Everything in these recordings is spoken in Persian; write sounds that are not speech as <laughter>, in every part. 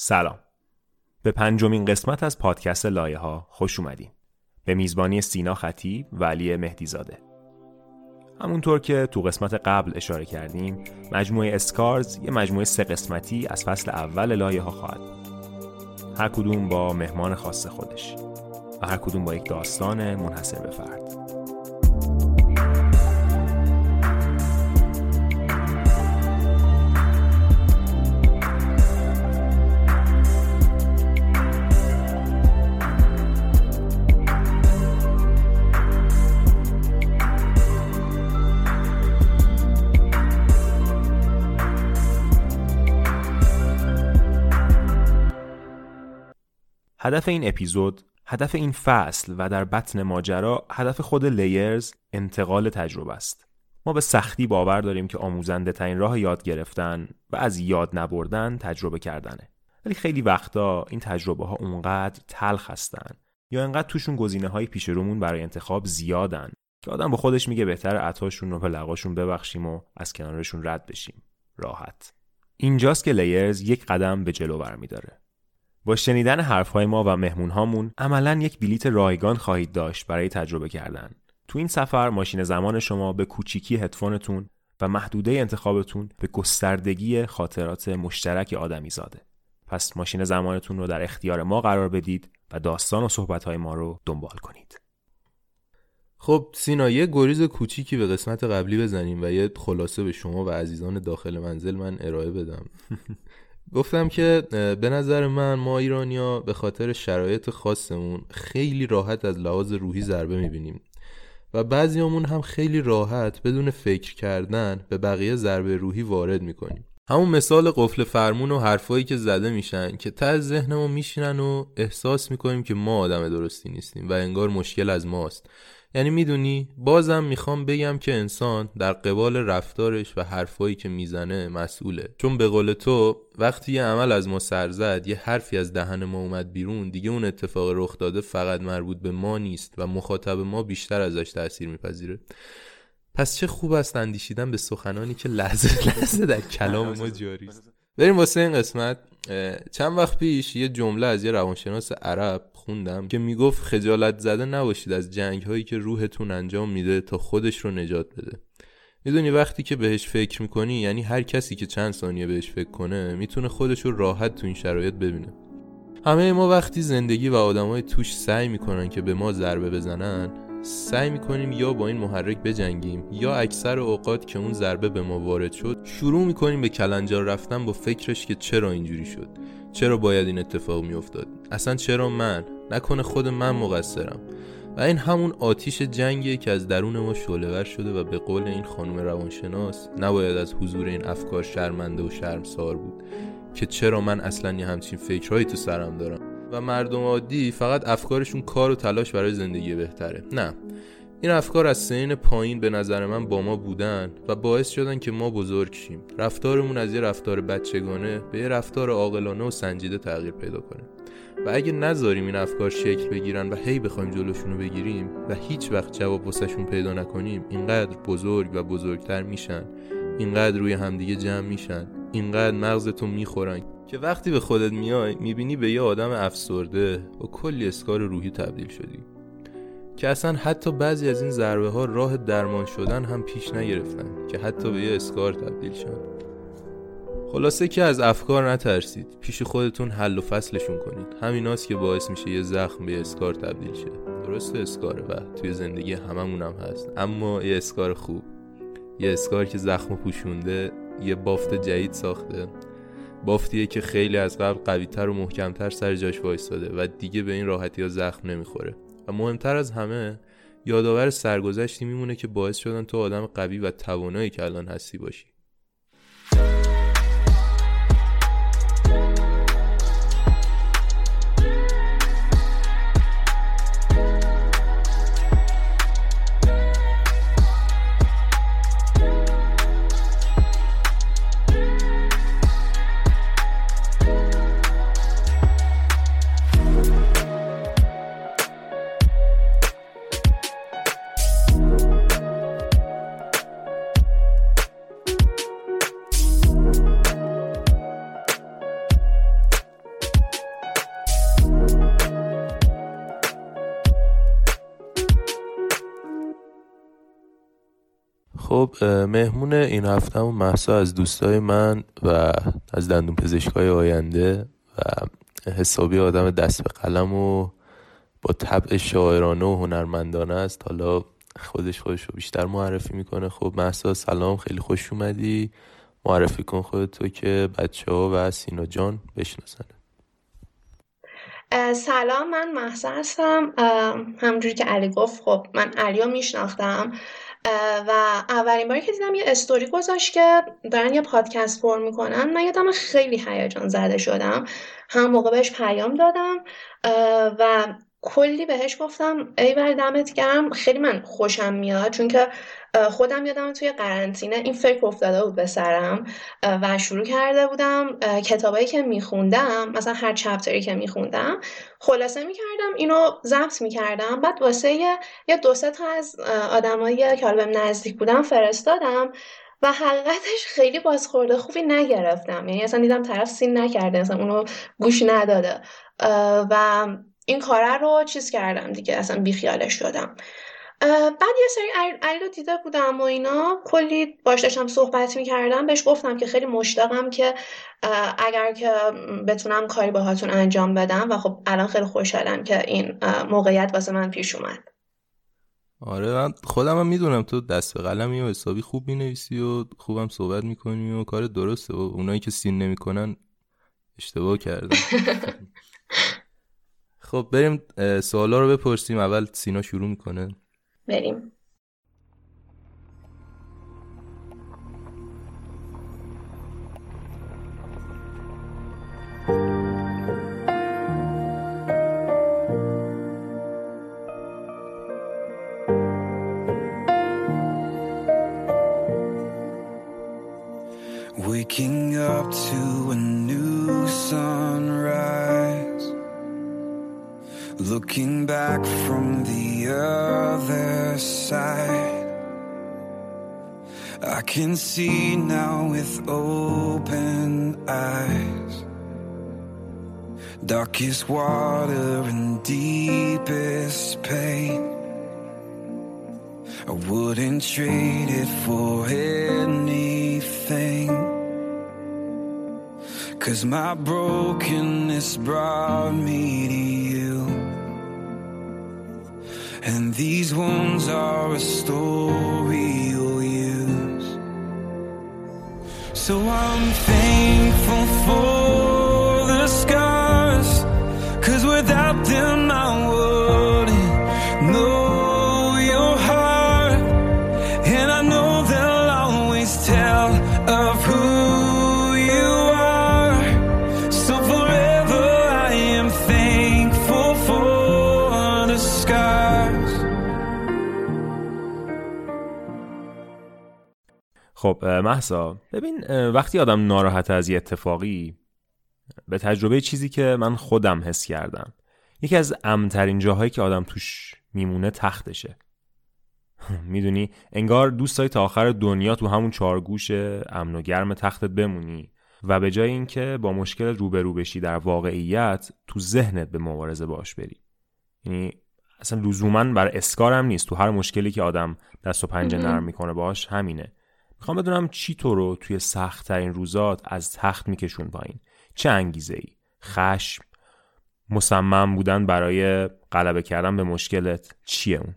سلام. به پنجمین قسمت از پادکست لایه ها خوش اومدین. به میزبانی سینا خطیب و علی مهدیزاده. همونطور که تو قسمت قبل اشاره کردیم مجموعه اسکارز یه مجموعه سه قسمتی از فصل اول لایه ها خواهد هر کدوم با مهمان خاص خودش و هر کدوم با یک داستان منحصر به فرد. هدف این اپیزود هدف این فصل و در بطن ماجرا هدف خود لیرز انتقال تجربه است. ما به سختی باور داریم که آموزنده ترین راه یاد گرفتن و از یاد نبردن تجربه کردنه. ولی خیلی وقتا این تجربه ها اونقدر تلخ هستن یا انقدر توشون گزینه های پیش رومون برای انتخاب زیادن که آدم با خودش میگه بهتر عطاشون رو به لقاشون ببخشیم و از کنارشون رد بشیم. راحت. اینجاست که لیرز یک قدم به جلو برمیداره. با شنیدن حرفهای ما و مهمون هامون عملا یک بلیت رایگان خواهید داشت برای تجربه کردن. تو این سفر ماشین زمان شما به کوچیکی هدفونتون و محدوده انتخابتون به گستردگی خاطرات مشترک آدمی زاده. پس ماشین زمانتون رو در اختیار ما قرار بدید و داستان و صحبتهای ما رو دنبال کنید. خب سینا یه گریز کوچیکی به قسمت قبلی بزنیم و یه خلاصه به شما و عزیزان داخل منزل من ارائه بدم <laughs> گفتم که به نظر من ما ایرانیا به خاطر شرایط خاصمون خیلی راحت از لحاظ روحی ضربه می‌بینیم. و بعضیامون هم خیلی راحت بدون فکر کردن به بقیه ضربه روحی وارد می‌کنیم. همون مثال قفل فرمون و حرفایی که زده میشن که ته ذهنمون میشینن و احساس می‌کنیم که ما آدم درستی نیستیم و انگار مشکل از ماست. یعنی می‌دونی بازم می‌خوام بگم که انسان در قبال رفتارش و حرفایی که می‌زنه مسئوله. چون به قول تو وقتی یه عمل از ما سر زد یه حرفی از دهن ما اومد بیرون دیگه اون اتفاق رخ داده فقط مربوط به ما نیست و مخاطب ما بیشتر ازش تاثیر میپذیره. پس چه خوب است اندیشیدن به سخنانی که لحظه <laughs> لحظه در کلام ما جاری است بریم واسه این قسمت. چند وقت پیش یه جمله از یه روانشناس عرب خوندم که می‌گفت خجالت زده نباشید از جنگ هایی که روحتون انجام میده تا خودش رو نجات بده. می‌دونی وقتی که بهش فکر می‌کنی یعنی هر کسی که چند ثانیه بهش فکر کنه می‌تونه خودش رو راحت تو این شرایط ببینه. همه ما وقتی زندگی و آدمای توش سعی می‌کنن که به ما ضربه بزنن سعی می‌کنیم یا با این محرک بجنگیم یا اکثر اوقات که اون ضربه به ما وارد شد شروع می‌کنیم به کلنجار رفتن با فکرش که چرا اینجوری شد؟ چرا باید این اتفاق میافتاد؟ اصلا چرا من نکنه خود من مقصرم. و این همون آتیش جنگیه که از درون ما شعلهور شده و به قول این خانم روانشناس نباید از حضور این افکار شرمنده و شرمسار بود. که چرا من اصلا یه همچین فکرهایی تو سرم دارم؟ و مردم عادی فقط افکارشون کار و تلاش برای زندگی بهتره. نه. این افکار از سین پایین به نظر من با ما بودن و باعث شدن که ما بزرگ شیم. رفتارمون از یه رفتار بچگانه به یه رفتار عاقلانه و سنجیده تغییر پیدا کنه. و اگه نذاریم این افکار شکل بگیرن و هی بخوایم جلوشون رو بگیریم و هیچ وقت جواب واسهشون پیدا نکنیم اینقدر بزرگ و بزرگتر میشن. اینقدر روی همدیگه جمع میشن. اینقدر مغزتون می‌خورن. که وقتی به خودت میای می‌بینی به یه آدم افسرده و کلی اسکار روحی تبدیل شدی. که اصلا حتی بعضی از این ضربه ها راه درمان شدن هم پیش نگرفتن. که حتی به یه اسکار تبدیل شد خلاصه که از افکار نترسید. پیش خودتون حل و فصلشون کنید. همیناست که باعث میشه یه زخم به اسکار تبدیل شه. درسته اسکاره و توی زندگی هممون هم هست. اما یه اسکار خوب. یه اسکار که زخم پوشونده یه بافت جدید ساخته. بافتیه که خیلی از قبل قویتر و محکمتر سر جاش وایستاده و دیگه به این راحتی ها زخم نمی‌خوره. و مهمتر از همه یادآور سرگذشتی میمونه که باعث شدن تو آدم قوی و توانایی که الان هستی باشی. مهمون این هفته همون محسا از دوستای من و از دندون پزشکای آینده و حسابی آدم دست به قلم و با طبع شاعرانه و هنرمندانه است. حالا خودش خودش رو بیشتر معرفی می‌کنه. خب محسا سلام خیلی خوش اومدی. معرفی کن خودتو که بچه ها و سینا جان بشناسن. سلام من محسا هستم. همجوری که علی گفت خب من علی رو میشناختم. و اولین باری که دیدم یه استوری گذاشت که دارن یه پادکست پر می‌کنن من یادم خیلی هیجان زده شدم. هم موقع بهش پیام دادم و کلی بهش گفتم ای بر دمت گرم خیلی من خوشم میاد چون که خودم یادم توی قرنطینه این فکر افتاده بود به سرم و شروع کرده بودم کتابایی که میخوندم مثلا هر چپتری که میخوندم خلاصه می‌کردم اینو ضبط می‌کردم بعد واسه یه دو سه تا از آدمایی که حالا نزدیک بودم فرستادم و حقیقتش خیلی بازخورده خوبی نگرفتم یعنی اصلا دیدم طرف سین نکرده اصلا اونو گوش نداده و این کاره رو چیز کردم دیگه اصلا بیخیالش شدم. بعد یه سری علی رو دیده بودم و اینا. کلی باش داشتم صحبت می‌کردم. بهش گفتم که خیلی مشتاقم که اگر که بتونم کاری باهاتون انجام بدم. و خب الان خیلی خوشحالم که این موقعیت واسه من پیش اومد. آره من خودم هم می‌دونم. تو دست به قلمی و حسابی خوب می‌نویسی و خوبم صحبت می‌کنی و کار درسته. و اونایی که سین نمی‌کنن اشتباه کردن. <laughs> خب بریم سوالا رو بپرسیم. اول سینا شروع می‌کنه. بریم. Can see now with open eyes. Darkest water and deepest pain. I wouldn't trade it for anything. Cause my brokenness brought me to you. And these wounds are a story. So I'm thankful for the scars, cause without them خب محسا ببین وقتی آدم ناراحت از یه اتفاقی به تجربه چیزی که من خودم حس کردم یکی از امترین جاهایی که آدم توش میمونه تختشه. <laughs> می‌دونی؟ انگار دوست داری تا آخر دنیا تو همون چارگوش امن و گرم تختت بمونی و به جای اینکه با مشکل روبرو بشی در واقعیت تو ذهنت به مبارزه باش بری. یعنی اصلا لزوما بر اسکارم نیست. تو هر مشکلی که آدم دست و پنجه نرم می‌کنه باش همینه. می‌خوام بدونم چی تو رو توی سخت ترین روزات از تخت میکشون پایین. چه انگیزه ای خشم؟ مصمم بودن برای غلبه کردن به مشکلت؟ چیه اون؟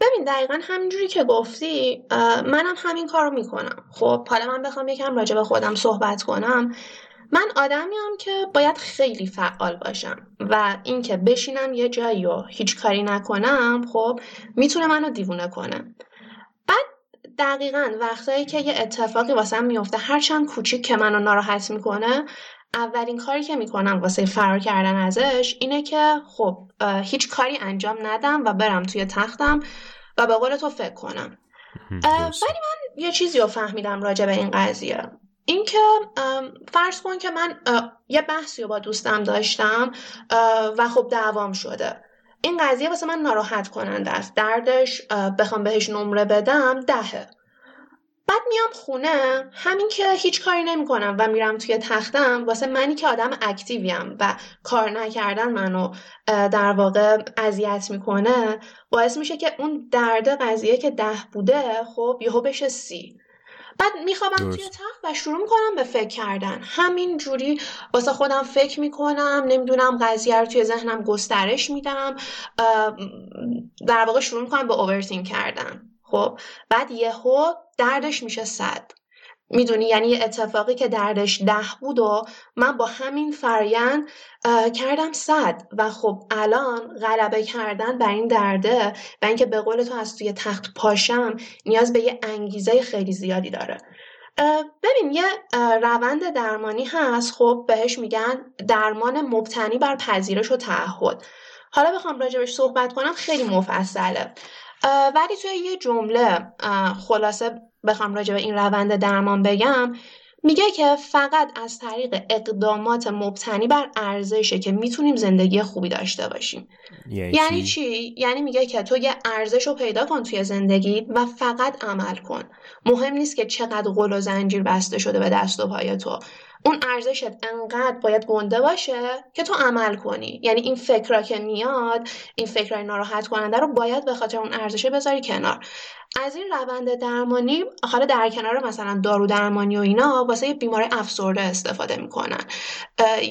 ببین دقیقا همینجوری که گفتی منم همین کار رو می‌کنم. خب حالا من بخوام یکم راجع به خودم صحبت کنم. من آدمیم که باید خیلی فعال باشم و اینکه بشینم یه جایی و هیچ کاری نکنم خب می‌تونه منو دیوونه کنه. دقیقا وقتایی که یه اتفاقی واسم میفته هرچند کوچیک که منو ناراحت می‌کنه اولین کاری که می‌کنم واسه فرار کردن ازش اینه که خب هیچ کاری انجام ندم و برم توی تختم و به قول تو فکر کنم. ولی من یه چیزی رو فهمیدم راجع به این قضیه. اینکه فرض کن که من یه بحثی رو با دوستم داشتم و خب دعوام شده. این قضیه واسه من ناراحت کننده است. دردش بخوام بهش نمره بدم دهه. بعد میام خونه همین که هیچ کاری نمی‌کنم و میرم توی تختم واسه منی که آدم اکتیویم و کار نکردن منو در واقع اذیت می‌کنه باعث میشه که اون درد قضیه که ده بوده خب یهو بشه سی. بعد میخوابم توی تخت و شروع می‌کنم به فکر کردن. همین جوری واسه خودم فکر می‌کنم نمی‌دونم قضیه رو توی ذهنم گسترش میدم در واقع شروع می‌کنم به اوورتین کردن. خب بعد یهو دردش میشه صد. می‌دونی؟ یعنی اتفاقی که دردش ده بود و من با همین فرایند کردم صد. و خب الان غلبه کردن بر این درده و اینکه به قول تو از توی تخت پاشم نیاز به یه انگیزه خیلی زیادی داره. ببین یه روند درمانی هست. خب بهش میگن درمان مبتنی بر پذیرش و تعهد. حالا بخوام راجبش صحبت کنم خیلی مفصله. ولی توی یه جمله خلاصه بخوام راجع به این روند درمان بگم میگه که فقط از طریق اقدامات مبتنی بر ارزشه که می‌تونیم زندگی خوبی داشته باشیم. یعنی, یعنی چی؟ یعنی میگه که تو یه ارزش رو پیدا کن توی زندگی و فقط عمل کن. مهم نیست که چقدر قل و زنجیر بسته شده به دست و پای تو. اون ارزشت انقدر باید گنده باشه که تو عمل کنی. یعنی این فکرها که میاد این فکرهای ناراحت کننده رو باید به خاطر اون ارزشه بذاری کنار. از این روند درمانی حالا در کنار مثلا دارو درمانی و اینا واسه بیمار افسرده استفاده می‌کنن.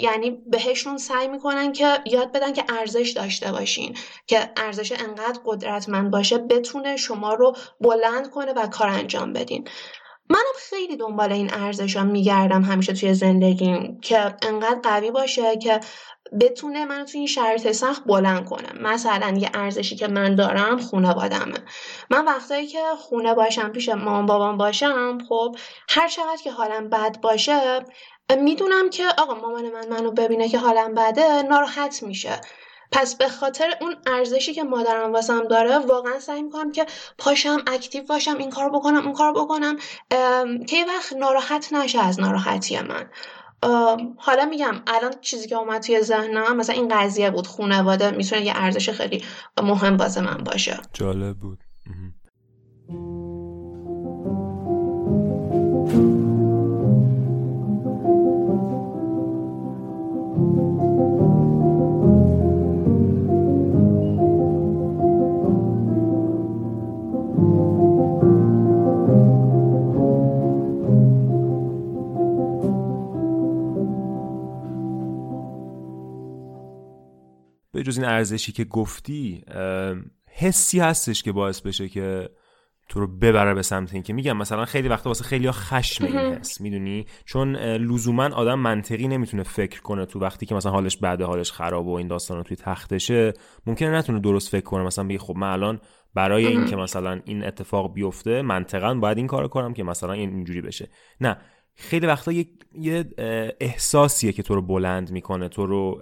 یعنی بهشون سعی می‌کنن که یاد بدن که ارزش داشته باشین. که ارزش انقدر قدرتمند باشه بتونه شما رو بلند کنه و کار انجام بدین. منم خیلی دنبال این ارزشام میگردم همیشه توی زندگیم که انقدر قوی باشه که بتونه منو توی این شرایط سخت بلند کنه. مثلا یه ارزشی که من دارم خانوادمه من وقتایی که خونه باشم پیش مامان بابام باشم خب هر چقدر که حالم بد باشه می‌دونم که آقا مامان من منو ببینه که حالم بده ناراحت میشه. پس به خاطر اون ارزشی که مادرم واسم داره واقعا سعی می‌کنم که پاشم اکتیو باشم این کار بکنم اون کار بکنم که یه وقت ناراحت نشه از ناراحتی من. حالا میگم الان چیزی که اومد توی ذهنم مثلا این قضیه بود خانواده می‌تونه یه ارزش خیلی مهم واسه من باشه. جالب بود. به جز این ارزشی که گفتی حسی هستش که باعث بشه که تو رو ببره به سمت این که میگم مثلا خیلی وقتا واسه خیلی ها خشم این حس می‌دونی؟ چون لزوما آدم منطقی نمی‌تونه فکر کنه تو وقتی که مثلا حالش بعد حالش خراب و این داستان رو توی تختشه ممکنه نتونه درست فکر کنه. مثلا بگه خب من الان برای این که مثلا این اتفاق بیفته منطقا باید این کارو کنم که مثلا این اینجوری بشه. نه خیلی وقتا یه, یه احساسیه که تو رو بلند می‌کنه تو رو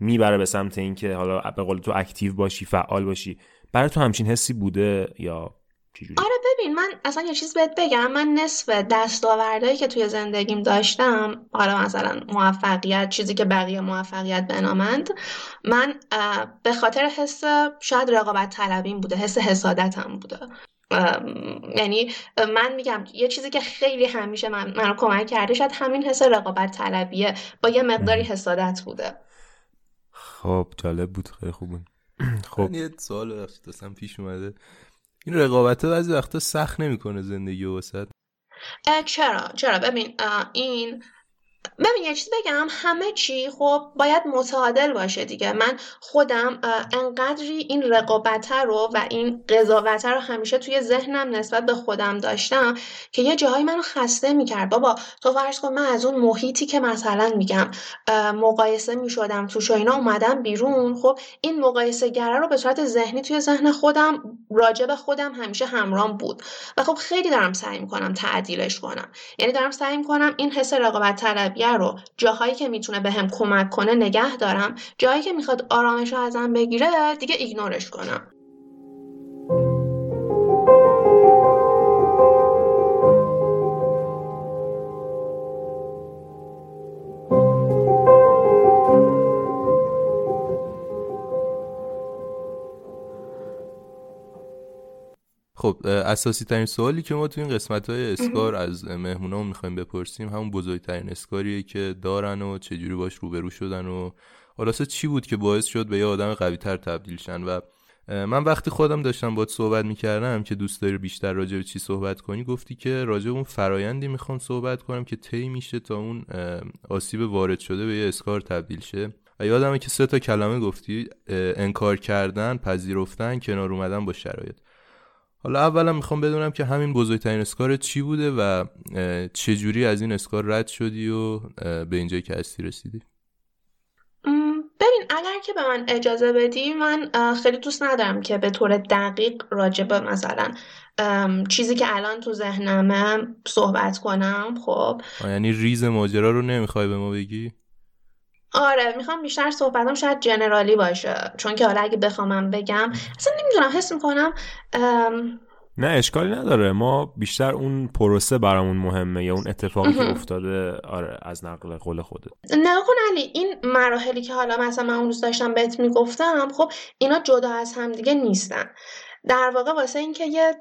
می‌بره به سمت اینکه حالا به قول تو اکتیو باشی فعال باشی. برای تو همچین حسی بوده یا چجوری؟ آره ببین من اصلا یه چیز بهت بگم. من نصف دستاوردهایی که توی زندگیم داشتم حالا مثلا موفقیت چیزی که بقیه موفقیت بنامند من به خاطر حس شاید رقابت طلبیم بوده حس حسادتم بوده. یعنی من میگم یه چیزی که خیلی همیشه من منو کمک کرده شاید همین حس رقابت طلبیه. با یه مقداری حسادت بوده. خب جالب بود خیلی خوب بود. <clears throat> خب. یه سوال دستم پیش اومده. این رقابت بعضی وقتا سخت نمی‌کنه زندگی وسط؟ چرا؟ چرا؟ ببین این ببین یه چیز بگم. همه چی خب باید متعادل باشه دیگه. من خودم انقدری این رقابت رو و این قضاوت رو همیشه توی ذهنم نسبت به خودم داشتم که یه جاهایی منو خسته می‌کرد. بابا تو فرض کن من از اون محیطی که مثلا میگم مقایسه می‌شدم توش و اینا اومدم بیرون. خب این مقایسه گره رو به صورت ذهنی توی ذهن خودم راجع به خودم همیشه همرام بود. و خب خیلی دارم سعی می‌کنم تعدیلش کنم. یعنی دارم سعی می‌کنم این حس رقابت طلبی رو جاهایی که می‌تونه بهم به کمک کنه نگه دارم. جایی که می‌خواد آرامش رو ازم بگیره دیگه ایگنورش کنم. خب اساسی ترین سوالی که ما تو این قسمت های اسکار از مهمونامون می‌خوایم بپرسیم همون بزرگترین اسکاریه که دارن و چجوری باش روبرو شدن و خلاصه چی بود که باعث شد به یه آدم قوی تر تبدیل شن؟ و من وقتی خودم داشتم باید صحبت می‌کردم که دوست داری بیشتر راجع به چی صحبت کنی گفتی که راجع اون فرایندی می‌خوام صحبت کنم که طی میشه تا اون آسیب وارد شده به یه اسکار تبدیل شه. و یادمه که سه تا کلمه گفتی انکار کردن پذیرفتن کنار اومدن با شرایط. حالا اولا می‌خوام بدونم که همین بزرگترین اسکار چی بوده و چه جوری از این اسکار رد شدی و به اینجایی که هستی رسیدی؟ ببین اگر که به من اجازه بدی من خیلی دوست ندارم که به طور دقیق راجع مثلا چیزی که الان تو ذهنمه صحبت کنم خب. یعنی ریز ماجرا رو نمی‌خوای به ما بگی؟ آره می‌خوام بیشتر صحبتم شاید جنرالی باشه. چون که حالا اگه بخوامم بگم اصلا نمی‌دونم حس می‌کنم نه اشکالی نداره. ما بیشتر اون پروسه برامون مهمه یا اون اتفاقی که افتاده آره از نقل قول خودت. نه کن علی این مراحلی که حالا مثلا من اون روز داشتم بهت می‌گفتم خب اینا جدا از هم دیگه نیستن. در واقع واسه اینکه یه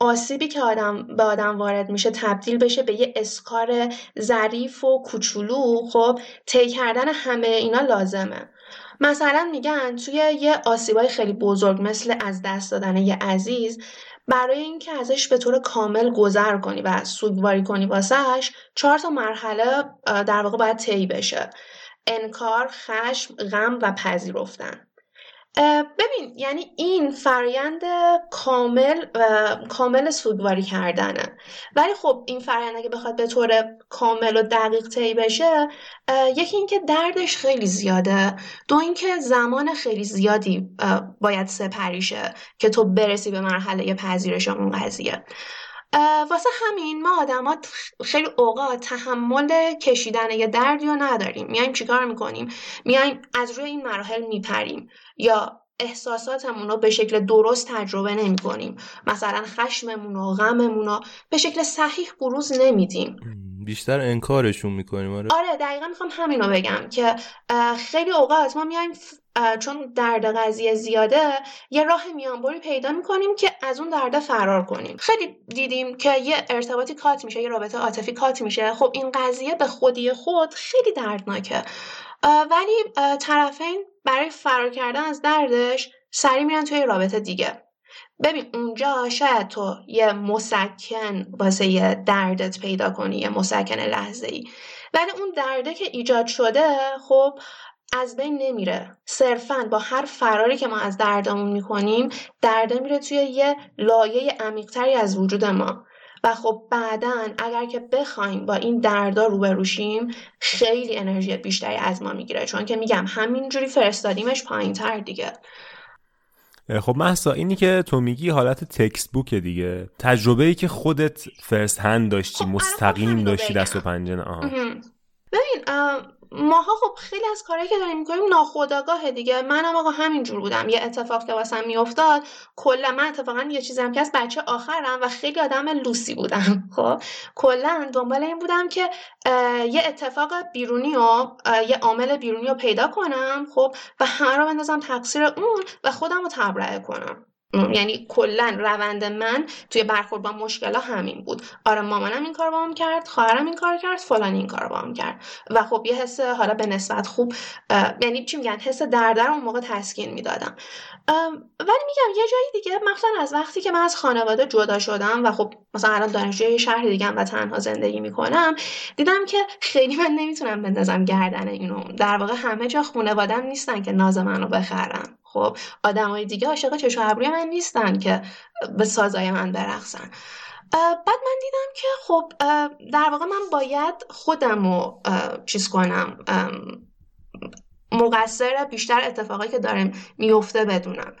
آسیبی که آدم به آدم وارد میشه تبدیل بشه به یه اسکار ظریف و کوچولو خب طی کردن همه اینا لازمه. مثلا میگن توی یه آسیبای خیلی بزرگ مثل از دست دادن یه عزیز برای اینکه ازش به طور کامل گذر کنی و سوگواری کنی واسهش چهار تا مرحله در واقع باید طی بشه. انکار خشم غم و پذیرفتن. ببین یعنی این فرایند کامل کامل سوگواری کردنه. ولی خب این فرایند اگه بخواد به طور کامل و دقیق طی بشه یکی اینکه دردش خیلی زیاده. دو اینکه زمان خیلی زیادی باید سپریشه که تو برسی به مرحله پذیرش اون قضیه. واسه همین ما آدمات خیلی اوقات تحمل کشیدن یه دردی رو نداریم. میایم چیکار می‌کنیم؟ میایم از روی این مراحل میپریم. یا احساساتمون رو به شکل درست تجربه نمی کنیم مثلا خشممون و غممون رو به شکل صحیح بروز نمیدیم. بیشتر انکارشون می‌کنیم آره. آره دقیقا می‌خوام همین رو بگم که خیلی اوقات ما میایم چون درد قضیه زیاده یه راه میانبری پیدا می‌کنیم که از اون درده فرار کنیم. خیلی دیدیم که یه ارتباطی کات میشه یه رابطه عاطفی کات میشه. خب این قضیه به خودی خود خیلی دردناکه. ولی طرفین برای فرار کردن از دردش سری میرن توی رابطه دیگه. ببین اونجا شاید تو یه مسکن واسه یه دردت پیدا کنی یه مسکن لحظه ای ولی اون درده که ایجاد شده خب از بین نمیره. صرفا با هر فراری که ما از دردمون می‌کنیم درده میره توی یه لایه عمیقتری از وجود ما. و خب بعدا اگر که بخوایم با این دردا روبروشیم خیلی انرژی بیشتری از ما می‌گیره. چون که میگم همینجوری فرستادیمش پایین تر دیگه خب محسا اینی که تو میگی حالت تکست بوک دیگه. تجربه ای که خودت فرست هند داشتی خب مستقیم داشتی دست و پنجه آها. ببین ماها خب خیلی از کارهایی که داریم می‌کنیم ناخودآگاه دیگه. منم آقا همینجور بودم. یه اتفاق که واسم میافتاد کلا من اتفاقا یه چیزی هم که از بچه آخرم و خیلی آدم لوسی بودم. <laughs> خب کلا دنبال این بودم که یه اتفاق بیرونی و یه عامل بیرونی رو پیدا کنم خب و همه رو بندازم تقصیر اون و خودم رو تبرئه کنم. یعنی کلا روند من توی برخورد با مشکل همین بود. آره مامانم این کار با هم کرد خواهرم این کار کرد فلان این کار با هم کرد. و خب یه حس حالا به نسبت خوب یعنی چی میگن؟ حس درد اون موقع تسکین می‌دادم. ولی میگم یه جایی دیگه مثلا از وقتی که من از خانواده جدا شدم و خب مثلا الان دانشجوی شهر دیگه و تنها زندگی می‌کنم دیدم که خیلی من نمی‌تونم بندازم گردن اینو. در واقع همه جا خانوادم نیستن که ناز منو بخرن. خب های دیگه عاشق چشم ابروی من نیستن که به سازای من برقصن. بعد من دیدم که خب در واقع من باید خودم رو چیز کنم مقصر بیشتر اتفاقایی که داره میفته بدونم.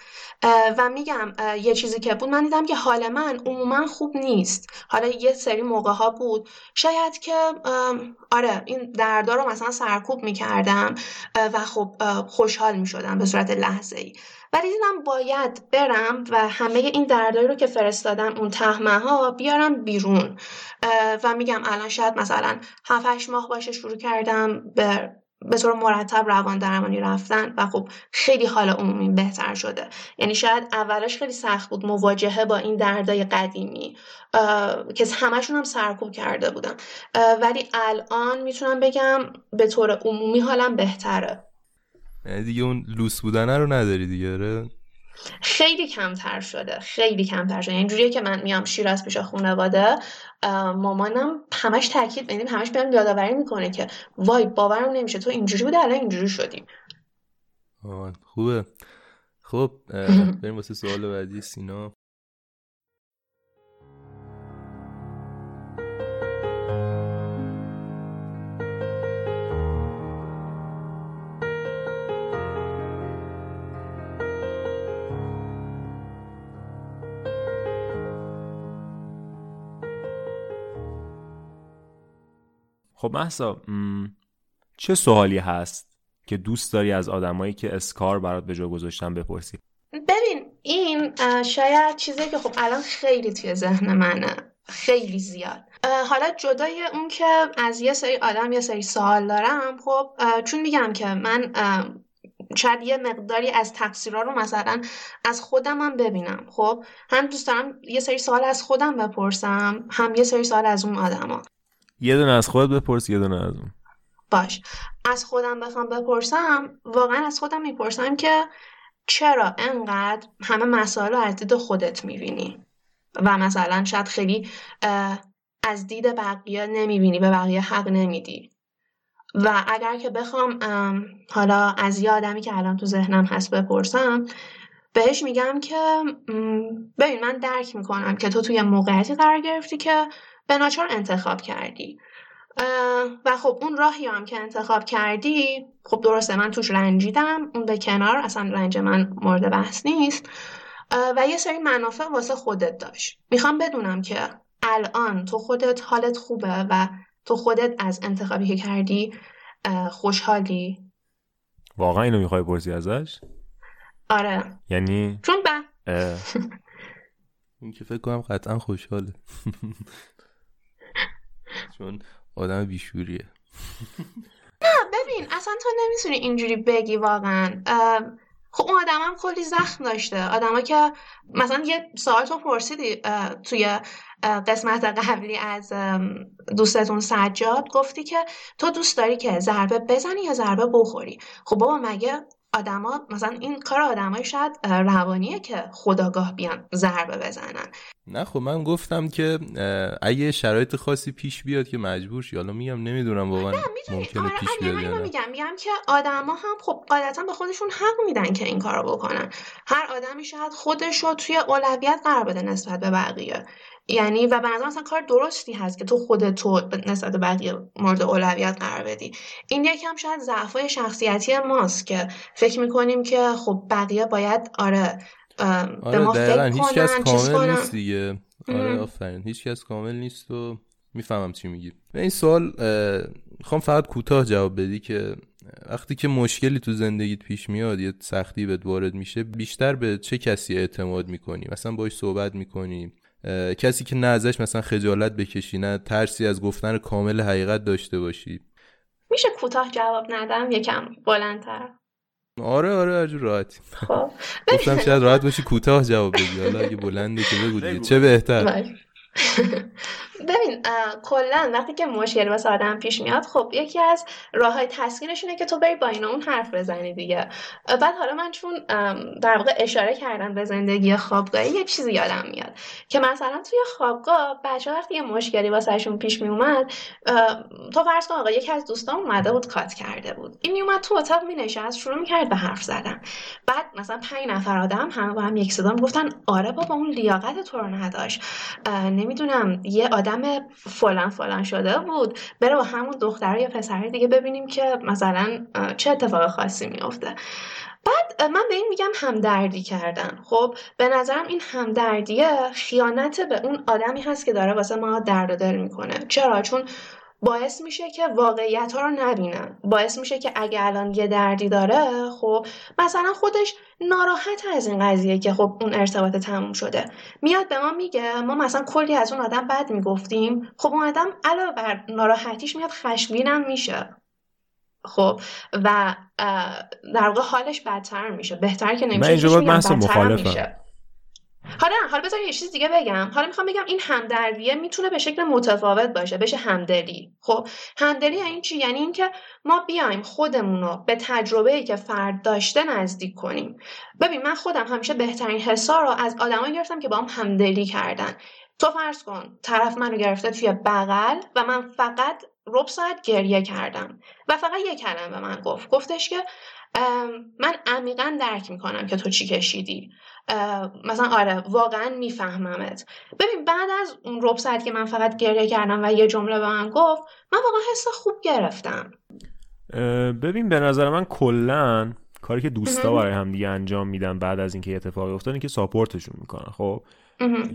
و میگم یه چیزی که بود من دیدم که حال من عموما خوب نیست. حالا یه سری موقع ها بود. شاید که آره این دردا رو مثلا سرکوب می‌کردم و خب خوشحال می‌شدم به صورت لحظه ای ولی دیدم باید برم و همه این دردایی رو که فرستادم اون تهمه ها بیارم بیرون. و میگم الان شاید مثلا 7 ماه باشه شروع کردم به به طور مرتب روان درمانی رفتن و خب خیلی حال عمومی بهتر شده. یعنی شاید اولش خیلی سخت بود مواجهه با این دردای قدیمی که همشون هم سرکوب کرده بودم ولی الان می‌تونم بگم به طور عمومی حالم بهتره. یعنی دیگه اون لوس بودن رو نداری دیگه آره؟ خیلی کمتر شده خیلی کمتر شده. اینجوریه که من میام شیراز پیش خانواده مامانم همش تاکید یعنی همش بهم یادآوری می‌کنه که وای باورم نمیشه تو اینجوری بوده الان اینجوری شدیم خوبه. خب <laughs> بریم واسه سوال بعدی سینا. خب محسا چه سوالی هست که دوست داری از آدمایی که اسکار برات به جا گذاشتن بپرسی؟ ببین این شاید چیزی که خب الان خیلی توی ذهن منه خیلی زیاد. حالا جدای اون که از یه سری آدم یه سری سوال دارم خب چون میگم که من شاید یه مقداری از تقصیرها رو مثلا از خودم هم ببینم خب. هم دوست دارم یه سری سوال از خودم بپرسم هم یه سری سوال از اون آدما. یه دونه از خودت بپرس یه دونه از اون. باش. از خودم بخوام بپرسم واقعا از خودم می‌پرسم که چرا انقدر همه مسائل رو از دید خودت می‌بینی؟ و مثلا شاید خیلی از دید بقیه نمی‌بینی به بقیه حق نمیدی. و اگر که بخوام حالا از یه آدمی که الان تو ذهنم هست بپرسم بهش میگم که ببین من درک می‌کنم که تو توی موقعیتی قرار گرفتی که به ناچار انتخاب کردی. و خب اون راهی هم که انتخاب کردی خب درسته من توش رنجیدم اون به کنار اصلا رنج من مورد بحث نیست. و یه سری منافع واسه خودت داشت. می‌خوام بدونم که الان تو خودت حالت خوبه و تو خودت از انتخابی که کردی خوشحالی؟ واقعا اینو می‌خوای پرسی ازش؟ آره. یعنی؟ چون به <laughs> این که فکر کنم قطعا خوشحاله. <laughs> چون آدم بیشوریه. نه ببین اصلا تو نمی‌تونی اینجوری بگی واقعا. خب اون آدم هم کلی زخم داشته. آدما که مثلا یه سوال تو پرسیدی توی قسمت قبلی از دوستتون سجاد گفتی که تو دوست داری که ضربه بزنی یا ضربه بخوری؟ خب بابا مگه آدما مثلا این کار آدمای شاید روانیه که خداگاه بیان ضربه بزنن. نه خب من گفتم که اگه شرایط خاصی پیش بیاد که مجبور شی حالا میگم نمی‌دونم واقعا ممکنه آره پیش بیاد یا میگم میگم که آدما هم خب قاعدتا به خودشون حق میدن که این کارو بکنن. هر آدمی شاید خودش رو توی اولویت قرار بده نسبت به بقیه. یعنی و به نظر مثلا کار درستی هست که تو خودت تو نسبت بقیه مورد اولویت قرار بدی. این یکم شاید ضعفای شخصیتی ماست که فکر می‌کنیم که خب بقیه باید آره به ما آره فکر هیچ کس کنن کامل کنن. نیست دیگه. آره آفرین. هیچ کس کامل نیست و می‌فهمم چی میگی. به این سوال می‌خوام فقط کوتاه جواب بدی که وقتی که مشکلی تو زندگیت پیش میاد یه سختی بهت وارد میشه بیشتر به چه کسی اعتماد می‌کنی؟ مثلا باش صحبت می‌کنی؟ کسی که نه ازش مثلا خجالت بکشی نه ترسی از گفتن کامل حقیقت داشته باشی. میشه کوتاه جواب ندم؟ یکم بلندتر. آره آره هر جور راحتی خب. گفتم شاید راحت باشی کوتاه جواب بدی. حالا اگه بلنده که بگو چه بهتر؟ باش. <laughs> ببین کلا وقتی که مشکل واسه آدم پیش میاد خب یکی از راه های تسکینش اینه که تو بری با اینا اون حرف بزنی دیگه. بعد حالا من چون در واقع اشاره کردم به زندگی خوابگاهی یه چیزی یادم میاد که مثلا توی خوابگاه بچه وقتی یه مشکلی واسهشون پیش میومد تو فرض کن آقا یکی از دوستان اومده بود کات کرده بود. این میومد تو اتاق مینشست شروع می‌کرد به حرف زدن. بعد مثلا پنج نفر آدم همه با هم یک صدا گفتن آره بابا اون لیاقت تو رو نداشت. نمی‌دونم یه آدم فلان فلان شده بود. بره با همون دختر یا پسر دیگه ببینیم که مثلا چه اتفاق خاصی میفته بعد من به این میگم همدردی کردن. خب به نظرم این همدردیه خیانت به اون آدمی هست که داره واسه ما درد و دل می‌کنه. چرا؟ چون باعث میشه که واقعیت ها رو نبینن. باعث میشه که اگه الان یه دردی داره خب مثلا خودش ناراحت از این قضیه که خب اون ارتباط تموم شده. میاد به ما میگه ما مثلا کلی از اون آدم بد می‌گفتیم. خب اون آدم علاوه بر ناراحتیش میاد خشمگینم میشه. خب و در واقع حالش بدتر میشه. بهتر که نمیشه من اینجا باید مخالفم. حالا حالا بذار یه چیز دیگه بگم. حالا می‌خوام بگم این همدردیه می‌تونه به شکل متفاوت باشه بشه همدلی. خب همدلی یعنی چی؟ یعنی اینکه ما بیایم خودمون رو به تجربه که فرد داشته نزدیک کنیم. ببین من خودم همیشه بهترین حسا رو از آدمایی گرفتم که با هم همدلی کردن. تو فرض کن طرف منو گرفته توی بغل و من فقط رب ساعت گریه کردم و فقط یه کلمه به من گفت. گفتش که من عمیقا درک می‌کنم که تو چی کشیدی. مثلا آره واقعا میفهممت. ببین بعد از اون رب ساعت که من فقط گریه کردم و یه جمله به من گفت من واقعا حس خوب گرفتم. ببین به نظر من کلا کاری که دوستا برای هم دیگه انجام میدن بعد از اینکه اتفاقی افتاد که ساپورتشون می‌کنن خب؟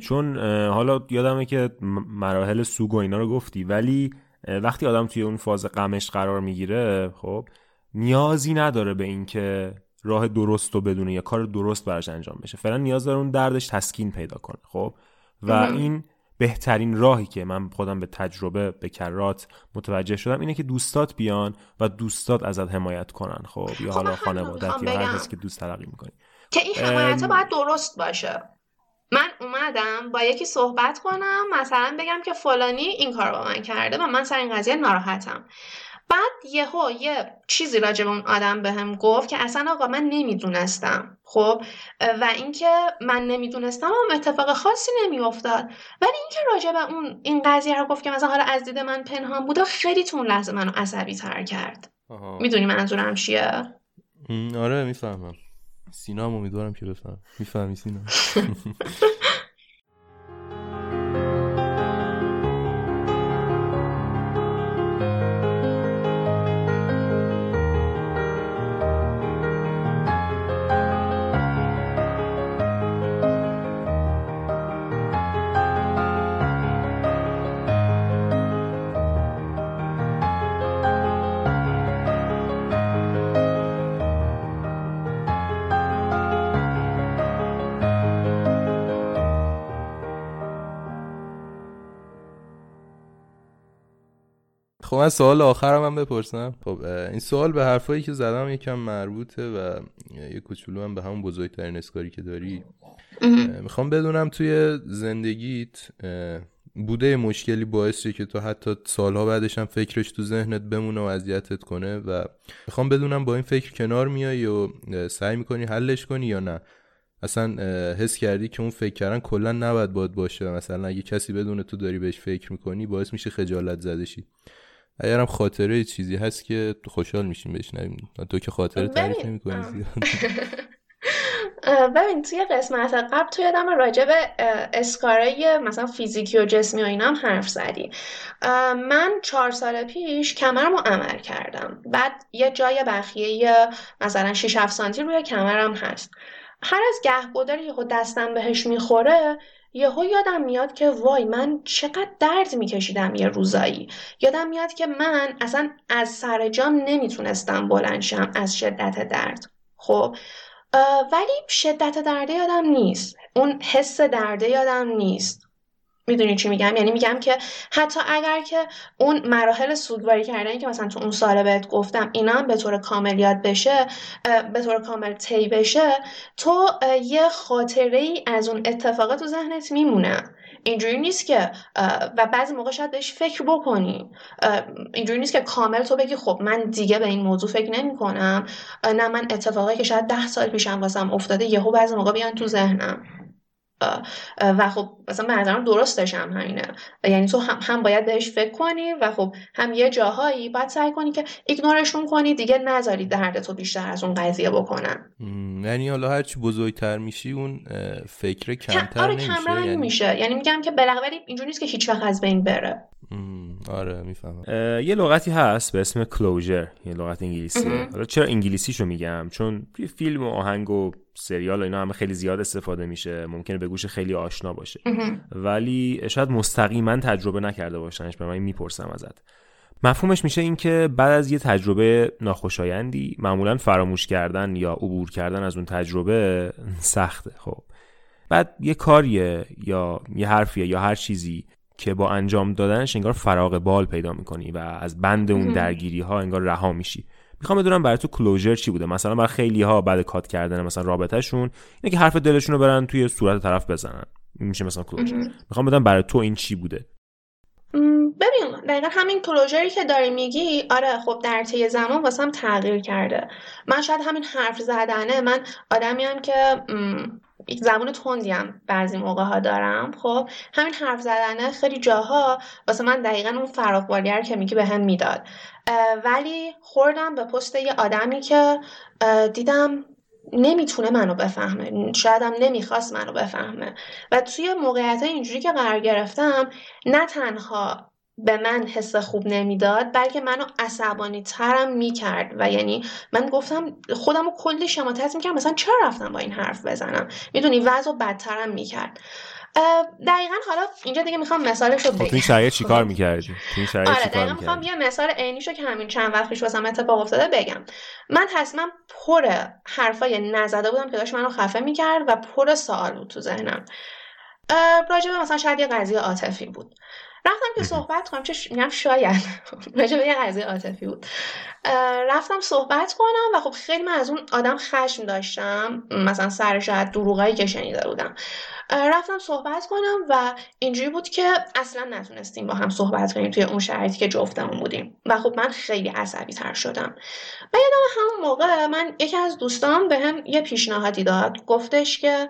چون حالا یادمه که مراحل سوگ و اینا رو گفتی ولی وقتی آدم توی اون فاز غمش قرار می‌گیره خب؟ نیازی نداره به اینکه راه درست رو بدونه یا کار درست براش انجام بشه. فعلا نیاز داره اون دردش تسکین پیدا کنه خب؟ و این بهترین راهی که من خودم به تجربه به کرات متوجه شدم اینه که دوستات بیان و دوستات ازت حمایت کنن خب؟ یا حالا خب، خانوادت یا هر کسی که دوست تلقی می‌کنی. که این حمایت باید درست باشه. من اومدم با یکی صحبت کنم مثلا بگم که فلانی این کار با من کرده و من سر این قضیه ناراحتم. بعد یهو یه چیزی راجع به اون آدم بهم به گفت که اصلا آقا من نمی‌دونستم. خب؟ و اینکه من نمی‌دونستم هم اتفاق خاصی نمیافتاد. ولی اینکه راجع به اون این قضیه رو گفت که مثلا حالا از دید من پنهان بوده خیلی تو اون لحظه منو عصبی تر کرد. می‌دونی منظورم چیه؟ آره می‌فهمم. سینا هم امیدوارم که بفهم. می‌فهمی سینا <laughs> من سوال آخرم هم بپرسم. خب این سوال به حرفایی که زدم یکم مربوطه و یه کوچولو هم به همون بزرگترین اسکاری که داری. می‌خوام بدونم توی زندگیت بوده مشکلی باعث که تو حتی سالها بعدش هم فکرش تو ذهنت بمونه و اذیتت کنه و می‌خوام بدونم با این فکر کنار میای و سعی می‌کنی حلش کنی یا نه؟ اصلا حس کردی که اون فکر کردن کلا نباید باد باشه. مثلا اگه کسی بدونه تو داری بهش فکر می‌کنی باعث میشه خجالت زده شی. اگرم خاطره چیزی هست که خوشحال میشیم بشنویم. تو که خاطره تعریف نمی‌کنی <laughs> ببین توی قسمت قبل توی یادم راجع به اسکارای مثلا فیزیکی و جسمی و اینا هم حرف زدی. من چهار سال پیش کمرم رو عمل کردم. بعد یه جای بخیه مثلا 6 7 سانتی روی کمرم هست. هر از گهگداری یهو دستم بهش می‌خوره یهو یادم میاد که وای من چقدر درد میکشیدم یه روزایی. یادم میاد که من اصلا از سر جام نمی‌تونستم بلنشم از شدت درد. خب ولی شدت درده یادم نیست. اون حس درده یادم نیست. می‌دونی چی میگم؟ یعنی میگم که حتی اگر که اون مراحل سوگواری کردنی که مثلا تو اون سال بهت گفتم اینا هم به طور کامل یاد بشه به طور کامل طی بشه تو یه خاطره ای از اون اتفاقات تو ذهنت میمونه. اینجوری نیست که و بعضی موقع شاید بهش فکر بکنی. اینجوری نیست که کامل تو بگی خب من دیگه به این موضوع فکر نمی کنم نه من اتفاقی که شاید ده سال پیشم واسم افتاده یهو بعضی موقع بیان تو ذهنم. و خب مثلا به نظرم درستش هم همینه. یعنی تو هم, هم باید بهش فکر کنی و خب هم یه جاهایی باید سعی کنی که ایگنورشون کنی دیگه نذاری درد تو بیشتر از اون قضیه بکنن. یعنی حالا هرچی بزرگتر میشی اون فکر کمتر آره نمیشه یعنی... میشه. یعنی میگم که ولی اینجوری نیست که هیچ وقت از بین بره. آره می‌فهمم. یه لغتی هست به اسم کلوجر یه لغت انگلیسی حالا چرا انگلیسیشو میگم؟ چون توی فیلم و آهنگ و سریال و اینا همه خیلی زیاد استفاده میشه. ممکنه به گوش خیلی آشنا باشه. ولی شاید مستقیما تجربه نکرده باشنش. به من می‌پرسم ازت. مفهومش میشه اینکه بعد از یه تجربه ناخوشایندی معمولا فراموش کردن یا عبور کردن از اون تجربه سخته خب. بعد یه کاریه یا یه حرفیه یا هر چیزی که با انجام دادنش انگار فراغ بال پیدا می‌کنی و از بند اون درگیری ها انگار رها میشی. می‌خوام بدونم برای تو کلوزر چی بوده؟ مثلا برای خیلی ها بعد کات کردن مثلا رابطهشون اینه که حرف دلشون رو برن توی صورت طرف بزنن. این میشه مثلا کلوزر می‌خوام بدونم برای تو این چی بوده؟ ببین دقیقا همین کلوژری که داری میگی آره خب در طی زمان واسم تغییر کرده. من شاید همین حرف زدنه. من آدمیم که یک زبون تندی هم بعضی موقع ها دارم. خب همین حرف زدنه خیلی جاها واسه من دقیقا اون فراخوارگر که میگی به هم می‌داد ولی خوردم به پست یه آدمی که دیدم نمی‌تونه منو بفهمه. شاید هم نمی‌خواست منو بفهمه. و توی موقعیت اینجوری که قرار گرفتم نه تنها به من حس خوب نمی‌داد بلکه منو عصبانی ترم می‌کرد. و یعنی من گفتم خودم رو کلی شماتت می‌کردم مثلا چرا رفتم با این حرف بزنم؟ می‌دونی وضع بدترم می‌کرد. دقیقا حالا اینجا دیگه می‌خوام مثالش رو خب، بگم تو این شرایط چیکار می‌کردی؟ تو آره دقیقا می‌خوام یه مثال عینیشو که همین چند وقت پیش واسم اتفاق افتاده بگم. من تصمیمم پر حرفای نزده بودم که داشت منو خفه می‌کرد و پر سوال بود تو ذهنم. راجبه مثلا شاید یه قضیه عاطفی بود. رفتم که صحبت کنم چه میگم شاید. <laughs> راجع یه قضیه عاطفی بود. رفتم صحبت کنم و خب خیلی من از اون آدم خشم داشتم. مثلا سر شاید دروغایی که شنیده بودم. رفتم صحبت کنم و اینجوری بود که اصلا نتونستیم با هم صحبت کنیم توی اون شرایطی که جفتمون بودیم. و خب من خیلی عصبی تر شدم. و یادم همون موقع من یکی از دوستان به هم یه پیشنهادی داد. گفتش که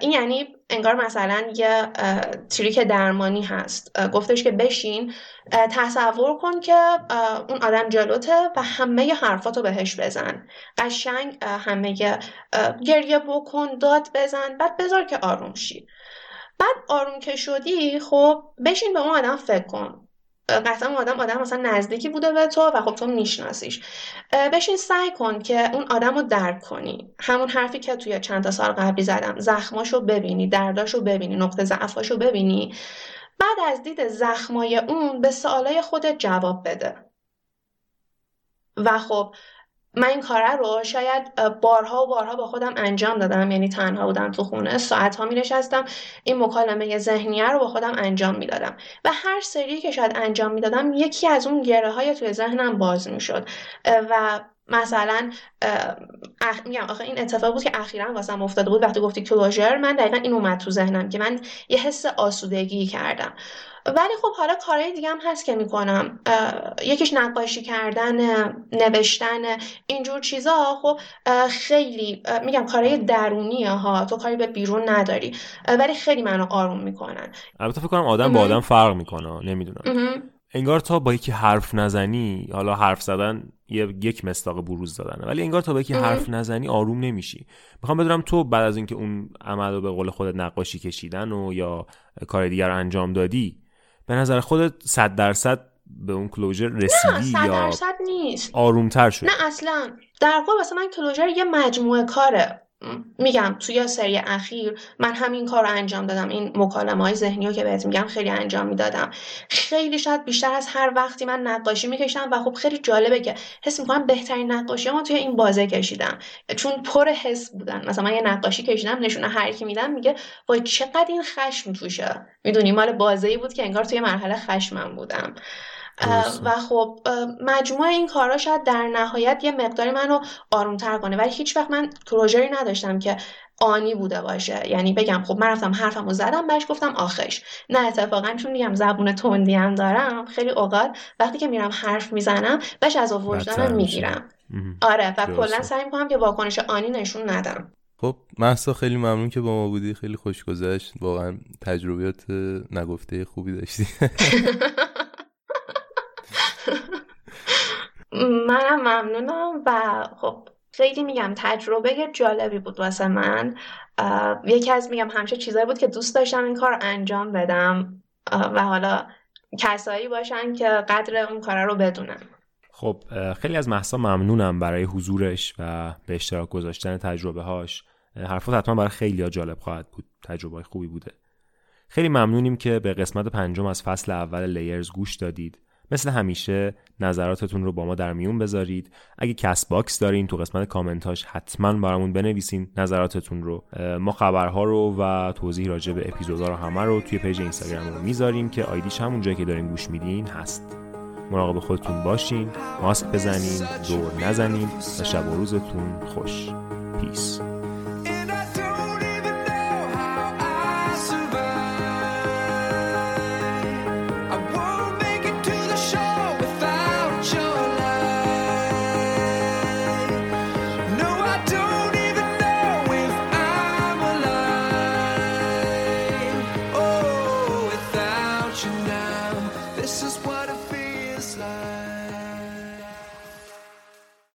این یعنی انگار مثلا یه تریک درمانی هست. گفتش که بشین تصور کن که اون آدم جلوته و همه حرفاتو بهش بزن. قشنگ همه گریه بکن داد بزن بعد بذار که آروم شی. بعد آروم که شدی خب بشین به اون آدم فکر کن. قطعا آدم آدم مثلا نزدیکی بوده به تو و خب تو میشناسیش. بشین سعی کن که اون آدم رو درک کنی. همون حرفی که توی چند تا سال قبلی زدم. زخماشو ببینی درداشو ببینی نقطه ضعفاشو ببینی. بعد از دید زخمای اون به سوالای خودت جواب بده. و خب من این کاره رو شاید بارها و بارها با خودم انجام دادم. یعنی تنها بودم تو خونه ساعت ها می نشستم این مکالمه ذهنیه رو با خودم انجام می‌دادم. و هر سری که شاید انجام می‌دادم یکی از اون گره های توی ذهنم باز می شد و مثلا اخ... میگم آخه این اتفاق بود که اخیرا واسم افتاده بود. وقتی گفتی کلوژر من دقیقا این اومد تو ذهنم که من یه حس آسودگی کردم. ولی خب حالا کارهای دیگه هم هست که می‌کنم. یکیش نقاشی کردن نوشتن اینجور چیزا. خب خیلی میگم کارهای درونیه ها. تو کاری به بیرون نداری. ولی خیلی منو آروم می‌کنن. البته فکر کنم آدم با آدم فرق می‌کنه. نمی‌دونم. انگار تا با یکی حرف نزنی حالا حرف زدن یک مستاق بروز دادن ولی انگار تا با یکی حرف نزنی آروم نمیشی. می‌خوام بدونم تو بعد از اینکه اون عمل رو به قول خودت نقاشی کشیدن و یا کار دیگر انجام دادی به نظر خودت صد درصد به اون کلوجر رسیدی نه یا نیست. آرومتر شد نه اصلا. در واقع مثلا من کلوجر یه مجموعه کاره. میگم توی سری اخیر من همین کار رو انجام دادم. این مکالمه های ذهنی رو که بهت میگم خیلی انجام می‌دادم. خیلی شاید بیشتر از هر وقتی من نقاشی می‌کشم و خب خیلی جالبه که حس می‌کنم بهترین نقاشی ما توی این بازه کشیدم. چون پر حس بودن. مثلا من یه نقاشی کشیدم نشونه هر کی میدم میگه وای چقدر این خشم توشه. می‌دونی؟ مال بازه ای بود که انگار توی مرحله خشمم بودم. و خب مجموعه این کارا شاید در نهایت یه مقداری منو آرومتر کنه ولی هیچ وقت من پروژری نداشتم که آنی بوده باشه. یعنی بگم خب من رفتم حرفم رو زدم بهش گفتم آخش. نه اتفاقا چون میگم زبون تندی هم دارم خیلی اوقات وقتی که میرم حرف می‌زنم بهش از وجدانم می‌گیرم. آره و کلا سعی می‌کنم که واکنش آنی نشون ندم. خب محسا خیلی ممنون که با ما بودی. خیلی خوش گذشت. واقعا تجربیات نگفته خوبی داشتی. <laughs> منم ممنونم و خب خیلی میگم تجربه جالبی بود واسه من. یکی از میگم همشه چیزایی بود که دوست داشتم این کار انجام بدم و حالا کسایی باشن که قدر اون کار رو بدونن. خب خیلی از مهسا ممنونم برای حضورش و به اشتراک گذاشتن تجربه هاش حرفات حتما برای خیلی ها جالب خواهد بود. تجربه خوبی بوده. خیلی ممنونیم که به قسمت پنجم از فصل اول لیرز گوش دادید. مثل همیشه نظراتتون رو با ما در میون بذارید. اگه Castbox دارین تو قسمت کامنتاش حتما برامون بنویسین نظراتتون رو. ما خبرها رو و توضیح راجع به اپیزودها رو همه رو توی page اینستاگرام رو می‌ذاریم که ID ش همون جایی که دارین گوش میدین هست. مراقب خودتون باشین ماسک بزنین دور نزنین و شب و روزتون خوش. پیس